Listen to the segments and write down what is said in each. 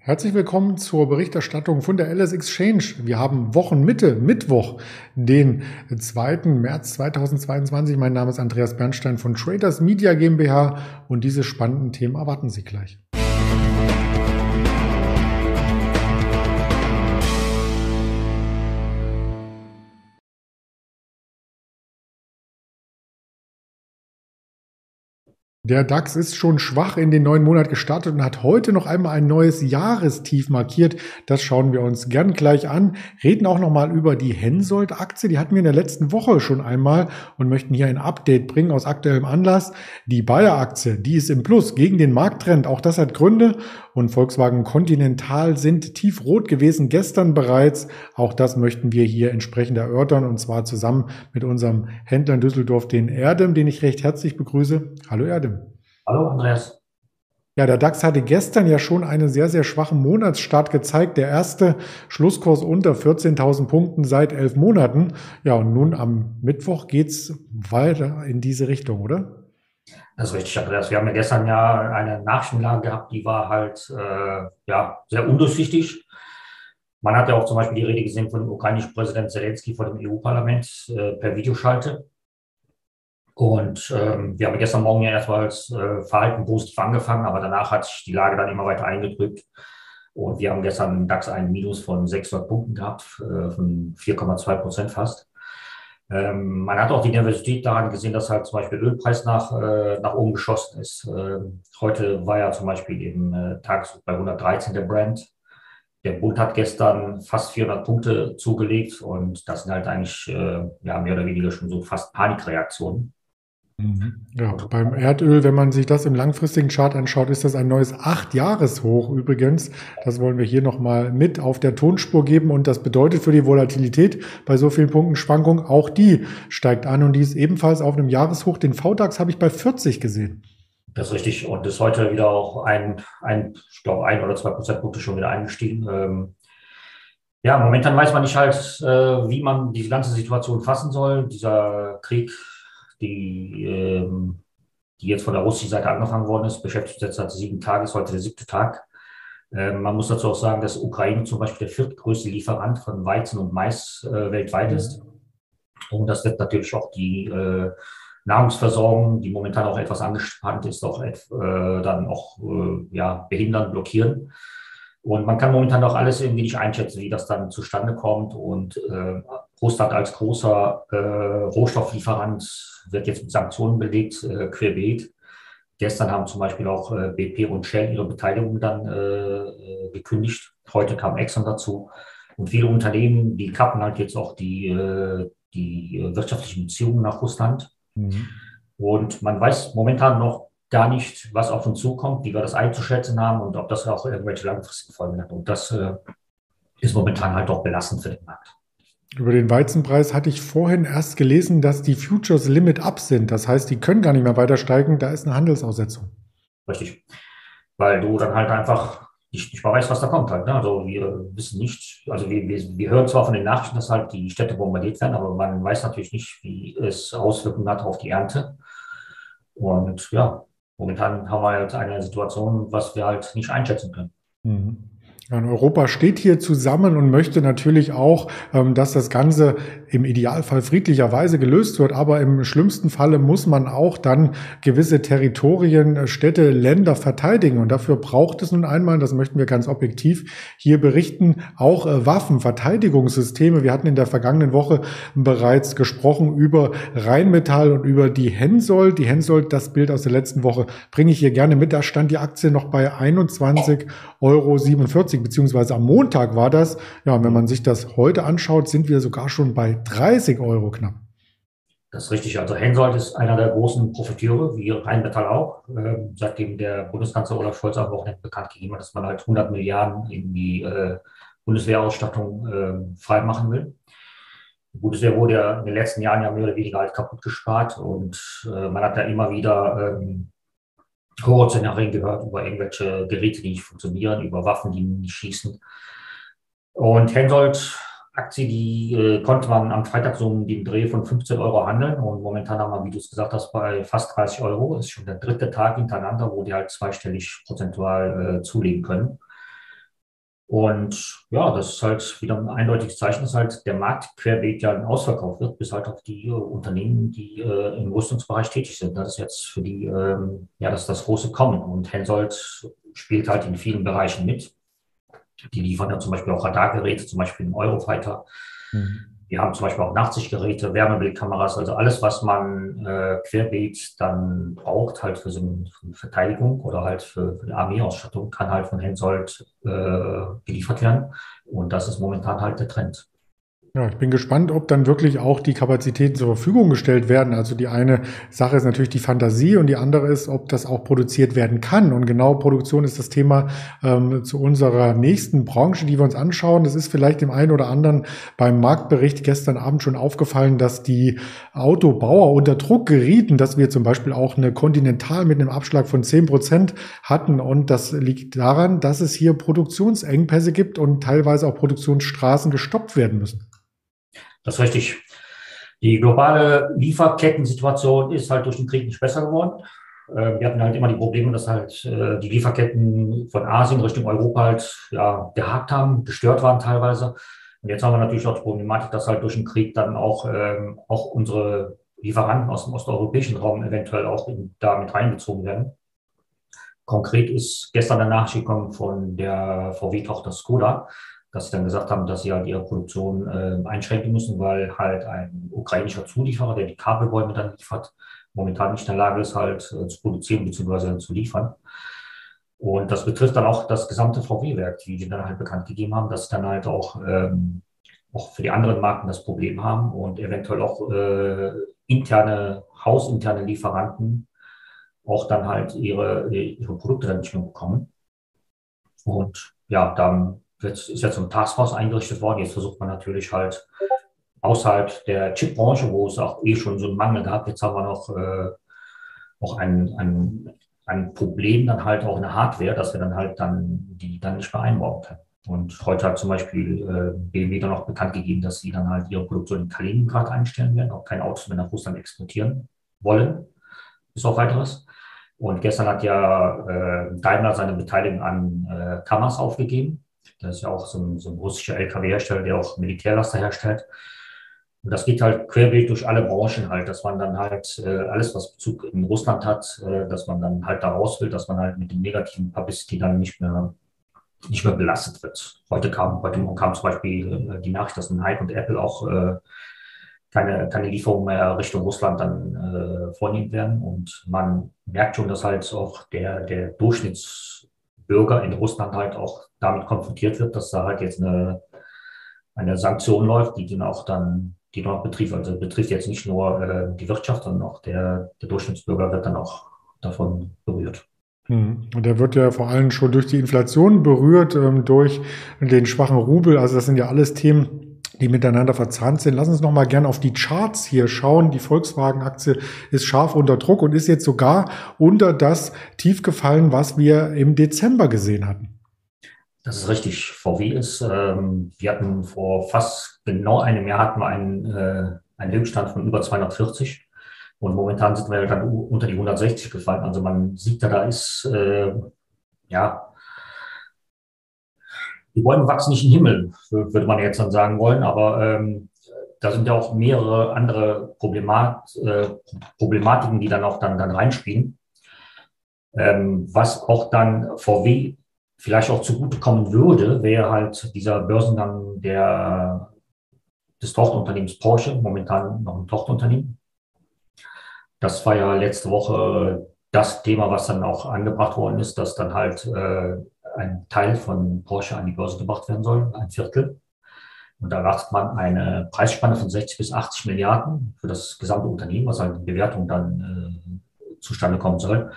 Herzlich willkommen zur Berichterstattung von der LS Exchange. Wir haben Wochenmitte, Mittwoch, den 2. März 2022. Mein Name ist Andreas Bernstein von Traders Media GmbH und diese spannenden Themen erwarten Sie gleich. Der DAX ist schon schwach in den neuen Monat gestartet und hat heute noch einmal ein neues Jahrestief markiert. Das schauen wir uns gern gleich an. Reden auch nochmal über die Hensoldt-Aktie. Die hatten wir in der letzten Woche schon einmal und möchten hier ein Update bringen aus aktuellem Anlass. Die Bayer-Aktie, die ist im Plus gegen den Markttrend. Auch das hat Gründe. Und Volkswagen Continental sind tiefrot gewesen gestern bereits. Auch das möchten wir hier entsprechend erörtern und zwar zusammen mit unserem Händler in Düsseldorf, den Erdem, den ich recht herzlich begrüße. Hallo Erdem. Hallo Andreas. Ja, der DAX hatte gestern ja schon einen sehr, sehr schwachen Monatsstart gezeigt. Der erste Schlusskurs unter 14.000 Punkten seit elf Monaten. Ja, und nun am Mittwoch geht's weiter in diese Richtung, oder? Das ist richtig, Andreas. Wir haben ja gestern ja eine Nachrichtenlage gehabt, die war halt äh, ja, sehr undurchsichtig. Man hat ja auch zum Beispiel die Rede gesehen von dem ukrainischen Präsident Zelensky vor dem EU-Parlament äh, per Videoschalte. Und ähm, wir haben gestern Morgen ja erstmal als äh, Verhalten positiv angefangen, aber danach hat sich die Lage dann immer weiter eingedrückt. Und wir haben gestern im DAX einen Minus von 600 Punkten gehabt, äh, von 4,2 Prozent fast. Ähm, man hat auch die Nervosität daran gesehen, dass halt zum Beispiel Ölpreis nach, äh, nach oben geschossen ist. Ähm, heute war ja zum Beispiel eben äh, Tageshoch bei 113 der Brand. Der Bund hat gestern fast 400 Punkte zugelegt und das sind halt eigentlich äh, ja, mehr oder weniger schon so fast Panikreaktionen. Mhm. Ja, beim Erdöl, wenn man sich das im langfristigen Chart anschaut, ist das ein neues Acht-Jahres-Hoch übrigens. Das wollen wir hier nochmal mit auf der Tonspur geben und das bedeutet für die Volatilität bei so vielen Punkten Schwankungen, auch die steigt an und die ist ebenfalls auf einem Jahreshoch. Den VDAX habe ich bei 40 gesehen. Das ist richtig und ist heute wieder auch ein, ein ich glaube, ein oder zwei Prozentpunkte schon wieder eingestiegen. Ähm, ja, momentan weiß man nicht halt, äh, wie man diese ganze Situation fassen soll. Dieser Krieg die, ähm, die jetzt von der russischen Seite angefangen worden ist, beschäftigt jetzt seit sieben Tagen, ist heute der siebte Tag. Ähm, man muss dazu auch sagen, dass Ukraine zum Beispiel der viertgrößte Lieferant von Weizen und Mais äh, weltweit ist. Und das wird natürlich auch die äh, Nahrungsversorgung, die momentan auch etwas angespannt ist, auch äh, dann auch äh, ja, behindern, blockieren. Und man kann momentan auch alles irgendwie nicht einschätzen, wie das dann zustande kommt. Und äh, Russland als großer äh, Rohstofflieferant wird jetzt mit Sanktionen belegt, äh, querbeet. Gestern haben zum Beispiel auch äh, BP und Shell ihre Beteiligung dann äh, äh, gekündigt. Heute kam Exxon dazu. Und viele Unternehmen, die kappen halt jetzt auch die, äh, die wirtschaftlichen Beziehungen nach Russland. Mhm. Und man weiß momentan noch gar nicht, was auf uns zukommt, wie wir das einzuschätzen haben und ob das auch irgendwelche langfristigen Folgen hat. Und das äh, ist momentan halt auch belastend für den Markt. Über den Weizenpreis hatte ich vorhin erst gelesen, dass die Futures Limit up sind. Das heißt, die können gar nicht mehr weiter steigen. Da ist eine Handelsaussetzung. Richtig. Weil du dann halt einfach nicht, nicht mal weißt, was da kommt halt. Ne? Also wir wissen nicht, also wir, wir, wir hören zwar von den Nachrichten, dass halt die Städte bombardiert werden, aber man weiß natürlich nicht, wie es Auswirkungen hat auf die Ernte. Und ja, momentan haben wir halt eine Situation, was wir halt nicht einschätzen können. Mhm. Europa steht hier zusammen und möchte natürlich auch, ähm, dass das Ganze im Idealfall friedlicherweise gelöst wird. Aber im schlimmsten Falle muss man auch dann gewisse Territorien, äh, Städte, Länder verteidigen. Und dafür braucht es nun einmal, das möchten wir ganz objektiv hier berichten, auch äh, Waffen, Verteidigungssysteme. Wir hatten in der vergangenen Woche bereits gesprochen über Rheinmetall und über die Hensoldt. Die Hensoldt, das Bild aus der letzten Woche bringe ich hier gerne mit. Da stand die Aktie noch bei 21,47 Euro beziehungsweise am Montag war das. Ja, wenn man sich das heute anschaut, sind wir sogar schon bei 30 Euro knapp. Das ist richtig. Also Hensoldt ist einer der großen Profiteure, wie Rheinmetall auch. Ähm, seitdem der Bundeskanzler Olaf Scholz am Wochenende bekannt gegeben hat, dass man halt 100 Milliarden in die äh, Bundeswehrausstattung äh, freimachen will. Die Bundeswehr wurde ja in den letzten Jahren ja mehr oder weniger halt kaputt gespart und äh, man hat ja immer wieder ähm, Horrorszenarien gehört über irgendwelche Geräte, die nicht funktionieren, über Waffen, die nicht schießen. Und Hensoldt Aktie, die äh, konnte man am Freitag so um den Dreh von 15 Euro handeln und momentan haben wir, wie du es gesagt hast, bei fast 30 Euro. Das ist schon der dritte Tag hintereinander, wo die halt zweistellig prozentual äh, zulegen können. Und ja, das ist halt wieder ein eindeutiges Zeichen, dass halt der Markt querbeet ja ausverkauft wird, bis halt auf die äh, Unternehmen, die äh, im Rüstungsbereich tätig sind. Das ist jetzt für die, ähm, ja, das ist das große Kommen. Und Hensoldt spielt halt in vielen Bereichen mit. Die liefern ja zum Beispiel auch Radargeräte, zum Beispiel einen Eurofighter. Mhm. Wir haben zum Beispiel auch Nachtsichtgeräte, Wärmebildkameras, also alles, was man äh, querbeet dann braucht, halt für so eine Verteidigung oder halt für, für die Armeeausstattung, kann halt von Hensoldt äh, geliefert werden. Und das ist momentan halt der Trend. Ja, ich bin gespannt, ob dann wirklich auch die Kapazitäten zur Verfügung gestellt werden. Also die eine Sache ist natürlich die Fantasie und die andere ist, ob das auch produziert werden kann. Und genau Produktion ist das Thema ähm, zu unserer nächsten Branche, die wir uns anschauen. Das ist vielleicht dem einen oder anderen beim Marktbericht gestern Abend schon aufgefallen, dass die Autobauer unter Druck gerieten, dass wir zum Beispiel auch eine Continental mit einem Abschlag von zehn Prozent hatten. Und das liegt daran, dass es hier Produktionsengpässe gibt und teilweise auch Produktionsstraßen gestoppt werden müssen. Das ist richtig. Die globale Lieferkettensituation ist halt durch den Krieg nicht besser geworden. Äh, wir hatten halt immer die Probleme, dass halt äh, die Lieferketten von Asien Richtung Europa halt ja, gehakt haben, gestört waren teilweise. Und jetzt haben wir natürlich auch die Problematik, dass halt durch den Krieg dann auch, ähm, auch unsere Lieferanten aus dem osteuropäischen Raum eventuell auch in, da mit reingezogen werden. Konkret ist gestern eine Nachricht gekommen von der VW-Tochter Skoda, dass sie dann gesagt haben, dass sie halt ihre Produktion äh, einschränken müssen, weil halt ein ukrainischer Zulieferer, der die Kabelbäume dann liefert, momentan nicht in der Lage ist, halt äh, zu produzieren bzw. zu liefern. Und das betrifft dann auch das gesamte VW-Werk, wie die dann halt bekannt gegeben haben, dass sie dann halt auch, ähm, auch für die anderen Marken das Problem haben und eventuell auch äh, interne, hausinterne Lieferanten auch dann halt ihre, ihre Produkte dann nicht mehr bekommen. Und ja, dann Jetzt ist jetzt so Taskforce eingerichtet worden. Jetzt versucht man natürlich halt außerhalb der Chipbranche, wo es auch eh schon so einen Mangel gab, jetzt haben wir noch, äh, noch ein, ein, ein Problem dann halt auch in der Hardware, dass wir dann halt dann die dann nicht mehr einbauen können. Und heute hat zum Beispiel äh, BMW dann auch bekannt gegeben, dass sie dann halt ihre Produktion in Kaliningrad einstellen werden, auch keine Autos mehr nach Russland exportieren wollen, bis auf weiteres. Und gestern hat ja äh, Daimler seine Beteiligung an äh, Kamas aufgegeben. Das ist ja auch so ein, so ein russischer LKW-Hersteller, der auch Militärlaster herstellt. Und das geht halt querbeet durch alle Branchen halt, dass man dann halt äh, alles, was Bezug in Russland hat, äh, dass man dann halt da raus will, dass man halt mit dem negativen Publicity dann nicht mehr, nicht mehr belastet wird. Heute kam, heute kam zum Beispiel äh, die Nachricht, dass Nike und Apple auch äh, keine, keine Lieferung mehr Richtung Russland dann äh, vornehmen werden. Und man merkt schon, dass halt auch der, der Durchschnittsbürger in Russland halt auch damit konfrontiert wird, dass da halt jetzt eine, eine Sanktion läuft, die dann auch dann, die noch betrifft, also betrifft jetzt nicht nur äh, die Wirtschaft, sondern auch der, der Durchschnittsbürger wird dann auch davon berührt. Hm. Und der wird ja vor allem schon durch die Inflation berührt, ähm, durch den schwachen Rubel. Also das sind ja alles Themen, die miteinander verzahnt sind. Lass uns noch mal gern auf die Charts hier schauen. Die Volkswagen-Aktie ist scharf unter Druck und ist jetzt sogar unter das Tief gefallen, was wir im Dezember gesehen hatten. Das ist richtig. VW ist, ähm, wir hatten vor fast genau einem Jahr hatten wir einen, äh, einen Höchststand von über 240 und momentan sind wir dann unter die 160 gefallen. Also man sieht da, da ist, äh, ja, die Bäume wachsen nicht den Himmel, würde man jetzt dann sagen wollen, aber ähm, da sind ja auch mehrere andere Problemat, äh, Problematiken, die dann auch dann, dann reinspielen. Ähm, was auch dann VW vielleicht auch zugutekommen würde, wäre halt dieser Börsengang der, des Tochterunternehmens Porsche, momentan noch ein Tochterunternehmen. Das war ja letzte Woche das Thema, was dann auch angebracht worden ist, dass dann halt äh, ein Teil von Porsche an die Börse gebracht werden soll, ein Viertel. Und da erwartet man eine Preisspanne von 60 bis 80 Milliarden für das gesamte Unternehmen, was halt in Bewertung dann äh, zustande kommen soll.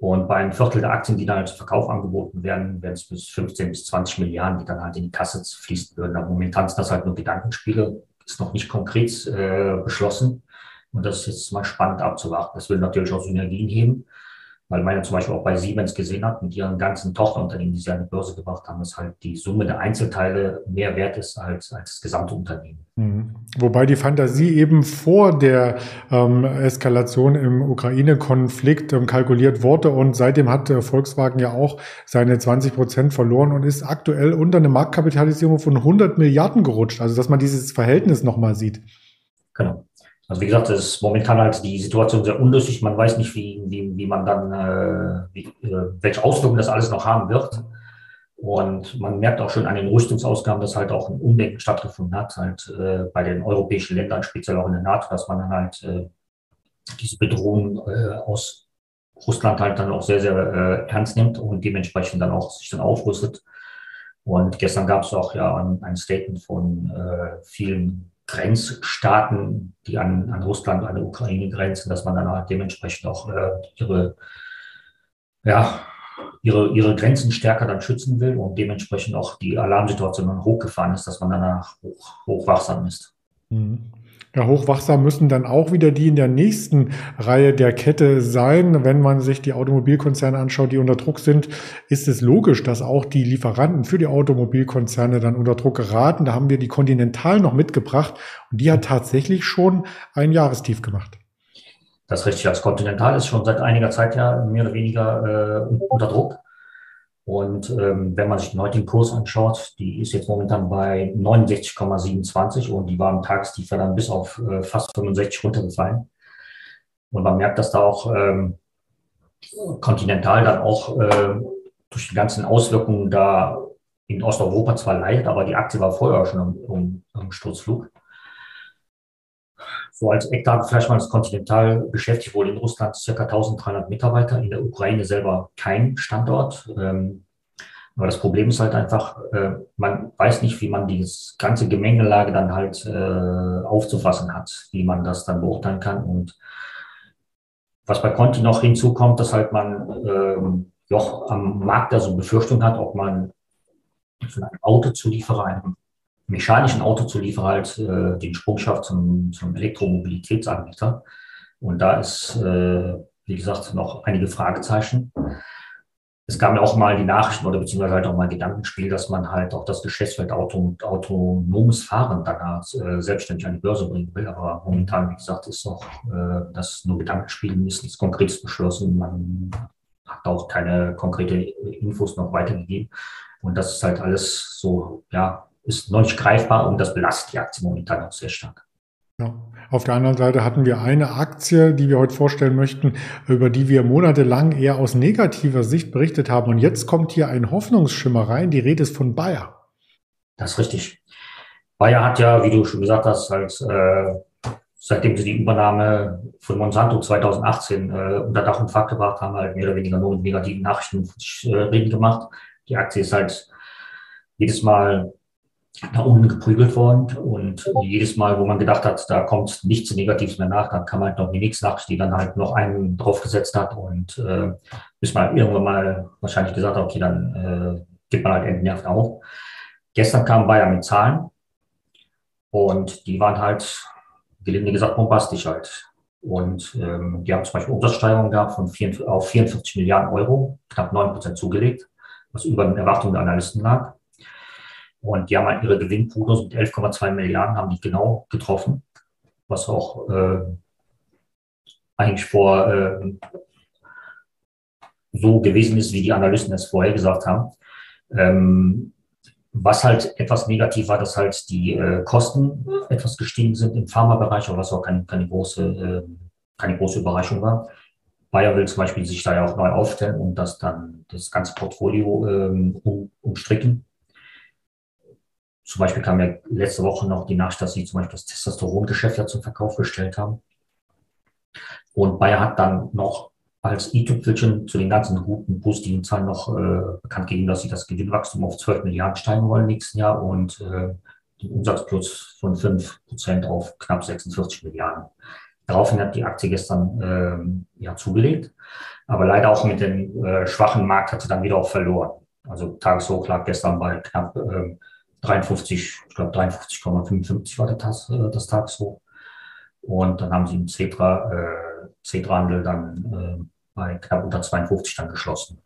Und bei einem Viertel der Aktien, die dann als Verkauf angeboten werden, werden es bis 15 bis 20 Milliarden, die dann halt in die Kasse fließen würden. Aber momentan sind das halt nur Gedankenspiele, ist noch nicht konkret äh, beschlossen. Und das ist jetzt mal spannend abzuwarten. Das will natürlich auch Synergien heben. Weil man ja zum Beispiel auch bei Siemens gesehen hat, mit ihren ganzen Tochterunternehmen, die sie an die Börse gebracht haben, dass halt die Summe der Einzelteile mehr wert ist als, als das gesamte Unternehmen. Mhm. Wobei die Fantasie eben vor der ähm, Eskalation im Ukraine-Konflikt ähm, kalkuliert wurde und seitdem hat äh, Volkswagen ja auch seine 20 Prozent verloren und ist aktuell unter eine Marktkapitalisierung von 100 Milliarden gerutscht. Also dass man dieses Verhältnis nochmal sieht. Genau. Also wie gesagt, es ist momentan halt die Situation sehr undurchsichtig. Man weiß nicht, wie, wie, wie man dann, äh, wie, äh, welche Auswirkungen das alles noch haben wird. Und man merkt auch schon an den Rüstungsausgaben, dass halt auch ein Umdenken stattgefunden hat, halt äh, bei den europäischen Ländern, speziell auch in der NATO, dass man dann halt äh, diese Bedrohung äh, aus Russland halt dann auch sehr, sehr äh, ernst nimmt und dementsprechend dann auch sich dann aufrüstet. Und gestern gab es auch ja ein, ein Statement von äh, vielen Grenzstaaten, die an, an Russland, an der Ukraine grenzen, dass man dann halt dementsprechend auch äh, ihre, ja, ihre, ihre Grenzen stärker dann schützen will und dementsprechend auch die Alarmsituation hochgefahren ist, dass man danach hoch, hochwachsam ist. Mhm. Ja, hochwachsam müssen dann auch wieder die in der nächsten Reihe der Kette sein. Wenn man sich die Automobilkonzerne anschaut, die unter Druck sind, ist es logisch, dass auch die Lieferanten für die Automobilkonzerne dann unter Druck geraten. Da haben wir die Continental noch mitgebracht und die hat tatsächlich schon ein Jahrestief gemacht. Das ist richtig. Als Continental ist schon seit einiger Zeit ja mehr oder weniger äh, unter Druck. Und ähm, wenn man sich den heutigen Kurs anschaut, die ist jetzt momentan bei 69,27 und die war im Tagestief dann bis auf äh, fast 65 runtergefallen. Und man merkt, dass da auch ähm, Continental dann auch äh, durch die ganzen Auswirkungen da in Osteuropa zwar leidet, aber die Aktie war vorher schon im, im, im Sturzflug. So als Eckdaten vielleicht Continental beschäftigt wohl in Russland ca. 1300 Mitarbeiter, in der Ukraine selber kein Standort. Ähm, aber das Problem ist halt einfach, äh, man weiß nicht, wie man die ganze Gemengelage dann halt äh, aufzufassen hat, wie man das dann beurteilen kann. Und was bei Conti noch hinzukommt, dass halt man ähm, doch am Markt da so Befürchtung hat, ob man von einem Autozulieferer, einem mechanischen Autozulieferer halt äh, den Sprung schafft zum, zum Elektromobilitätsanbieter. Und da ist, äh, wie gesagt, noch einige Fragezeichen. Es gab ja auch mal die Nachrichten oder beziehungsweise halt auch mal Gedankenspiel, dass man halt auch das Geschäftsfeld Auto, autonomes Fahren dann äh, selbstständig an die Börse bringen will. Aber momentan, wie gesagt, ist auch äh, das nur Gedankenspiel, ist nichts Konkretes beschlossen. Man hat auch keine konkrete Infos noch weitergegeben. Und das ist halt alles so, ja, ist noch nicht greifbar und das belastet die Aktie momentan auch sehr stark. Ja. Auf der anderen Seite hatten wir eine Aktie, die wir heute vorstellen möchten, über die wir monatelang eher aus negativer Sicht berichtet haben. Und jetzt kommt hier ein Hoffnungsschimmer rein. Die Rede ist von Bayer. Das ist richtig. Bayer hat ja, wie du schon gesagt hast, als, äh, seitdem sie die Übernahme von Monsanto 2018 äh, unter Dach und Fach gebracht haben, halt mehr oder weniger nur mit negativen Nachrichten äh, reden gemacht. Die Aktie ist halt jedes Mal nach unten geprügelt worden. Und jedes Mal, wo man gedacht hat, da kommt nichts Negatives mehr nach, dann kam halt noch die nächste Nachricht, die dann halt noch einen draufgesetzt hat. Und äh, bis man irgendwann mal wahrscheinlich gesagt hat, okay, dann äh, gibt man halt entnervt auf. Gestern kam Bayern mit Zahlen und die waren halt, gelinde gesagt, bombastisch halt. Und ähm, die haben zum Beispiel Umsatzsteigerungen gehabt von 44, auf 44 Milliarden Euro, knapp 9 Prozent zugelegt, was über den Erwartungen der Analysten lag. Und die haben halt ihre Gewinnprognose mit 11,2 Milliarden haben die genau getroffen, was auch äh, eigentlich vor äh, so gewesen ist, wie die Analysten es vorher gesagt haben. Ähm, was halt etwas negativ war, dass halt die äh, Kosten etwas gestiegen sind im Pharmabereich, aber was auch keine, keine, große, äh, keine große Überraschung war. Bayer will zum Beispiel sich da ja auch neu aufstellen und das dann das ganze Portfolio ähm, um, umstricken. Zum Beispiel kam ja letzte Woche noch die Nachricht, dass sie zum Beispiel das Testosterongeschäft ja zum Verkauf gestellt haben. Und Bayer hat dann noch als i-Tüpfelchen zu den ganzen guten positiven Zahlen noch äh, bekannt gegeben, dass sie das Gewinnwachstum auf 12 Milliarden steigen wollen nächsten Jahr und äh, den Umsatzplus von 5 Prozent auf knapp 46 Milliarden. Daraufhin hat die Aktie gestern äh, ja zugelegt, aber leider auch mit dem äh, schwachen Markt hat sie dann wieder auch verloren. Also Tageshoch lag gestern bei knapp äh, 53, ich glaube 53,55 war der Tas, äh, das Tageshoch. Und dann haben sie im Cetra, äh, Cetra-Handel dann bei knapp unter 52 dann geschlossen.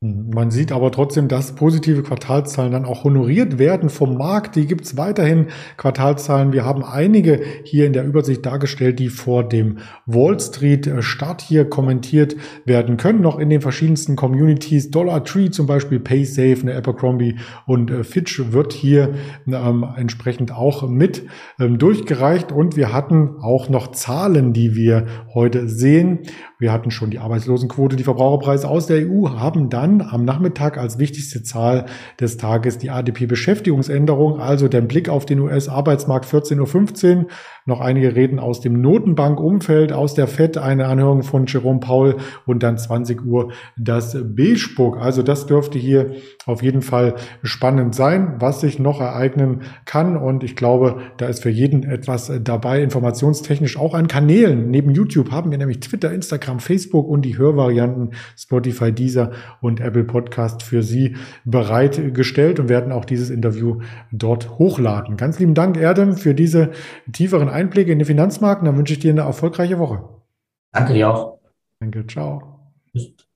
Man sieht aber trotzdem, dass positive Quartalszahlen dann auch honoriert werden vom Markt. Die gibt es weiterhin Quartalszahlen. Wir haben einige hier in der Übersicht dargestellt, die vor dem Wall Street äh, Start hier kommentiert werden können. Noch in den verschiedensten Communities. Dollar Tree zum Beispiel, PaySafe, eine Abercrombie und äh, Fitch wird hier ähm, entsprechend auch mit ähm, durchgereicht. Und wir hatten auch noch Zahlen, die wir heute sehen. Wir hatten schon die Arbeitslosenquote, die Verbraucherpreise aus der EU, haben dann am Nachmittag als wichtigste Zahl des Tages die ADP-Beschäftigungsänderung, also der Blick auf den US-Arbeitsmarkt 14.15 Uhr noch einige Reden aus dem Notenbankumfeld, aus der FED, eine Anhörung von Jerome Paul und dann 20 Uhr das B-Spuck. Also das dürfte hier auf jeden Fall spannend sein, was sich noch ereignen kann. Und ich glaube, da ist für jeden etwas dabei, informationstechnisch auch an Kanälen. Neben YouTube haben wir nämlich Twitter, Instagram, Facebook und die Hörvarianten Spotify, Deezer und Apple Podcast für Sie bereitgestellt und werden auch dieses Interview dort hochladen. Ganz lieben Dank, Erdem, für diese tieferen Einblicke in den Finanzmarkt. Dann wünsche ich dir eine erfolgreiche Woche. Danke dir auch. Danke, ciao. Tschüss.